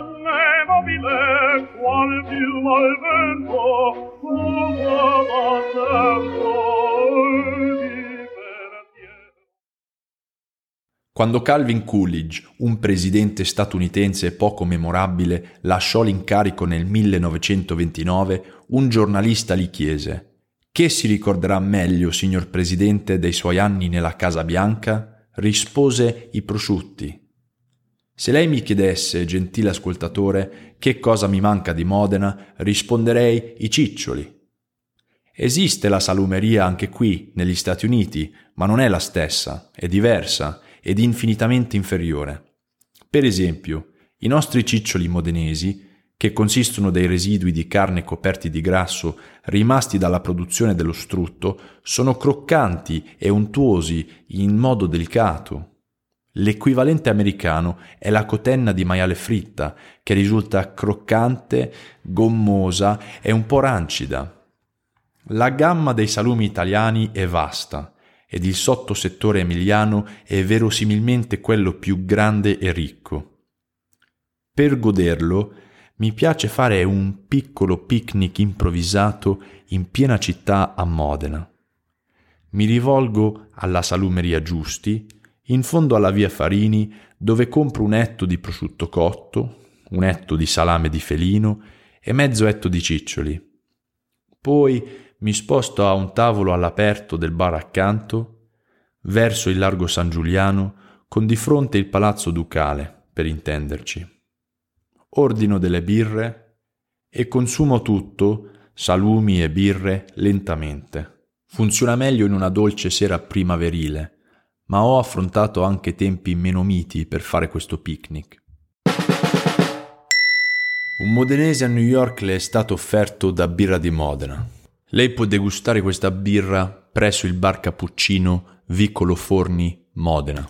donne mobile, qual piuma al vento, fuga da tempo di Quando Calvin Coolidge, un presidente statunitense poco memorabile, lasciò l'incarico nel 1929, un giornalista gli chiese Che si ricorderà meglio, signor presidente, dei suoi anni nella Casa Bianca? Rispose i prosciutti. Se lei mi chiedesse, gentile ascoltatore, che cosa mi manca di Modena, risponderei i ciccioli. Esiste la salumeria anche qui, negli Stati Uniti, ma non è la stessa, è diversa ed infinitamente inferiore. Per esempio, i nostri ciccioli modenesi, che consistono dei residui di carne coperti di grasso rimasti dalla produzione dello strutto, sono croccanti e untuosi in modo delicato. L'equivalente americano è la cotenna di maiale fritta, che risulta croccante, gommosa e un po' rancida. La gamma dei salumi italiani è vasta, ed il sottosettore emiliano è verosimilmente quello più grande e ricco. Per goderlo mi piace fare un piccolo picnic improvvisato in piena città a Modena. Mi rivolgo alla salumeria Giusti, in fondo alla via Farini, dove compro un etto di prosciutto cotto, un etto di salame di felino e mezzo etto di ciccioli. Poi mi sposto a un tavolo all'aperto del bar accanto, verso il largo San Giuliano, con di fronte il palazzo ducale, per intenderci. Ordino delle birre e consumo tutto, salumi e birre, lentamente. Funziona meglio in una dolce sera primaverile, ma ho affrontato anche tempi meno miti per fare questo picnic. Un modenese a New York le è stato offerto da birra di Modena. Lei può degustare questa birra presso il bar Cappuccino Vicolo Forni, Modena.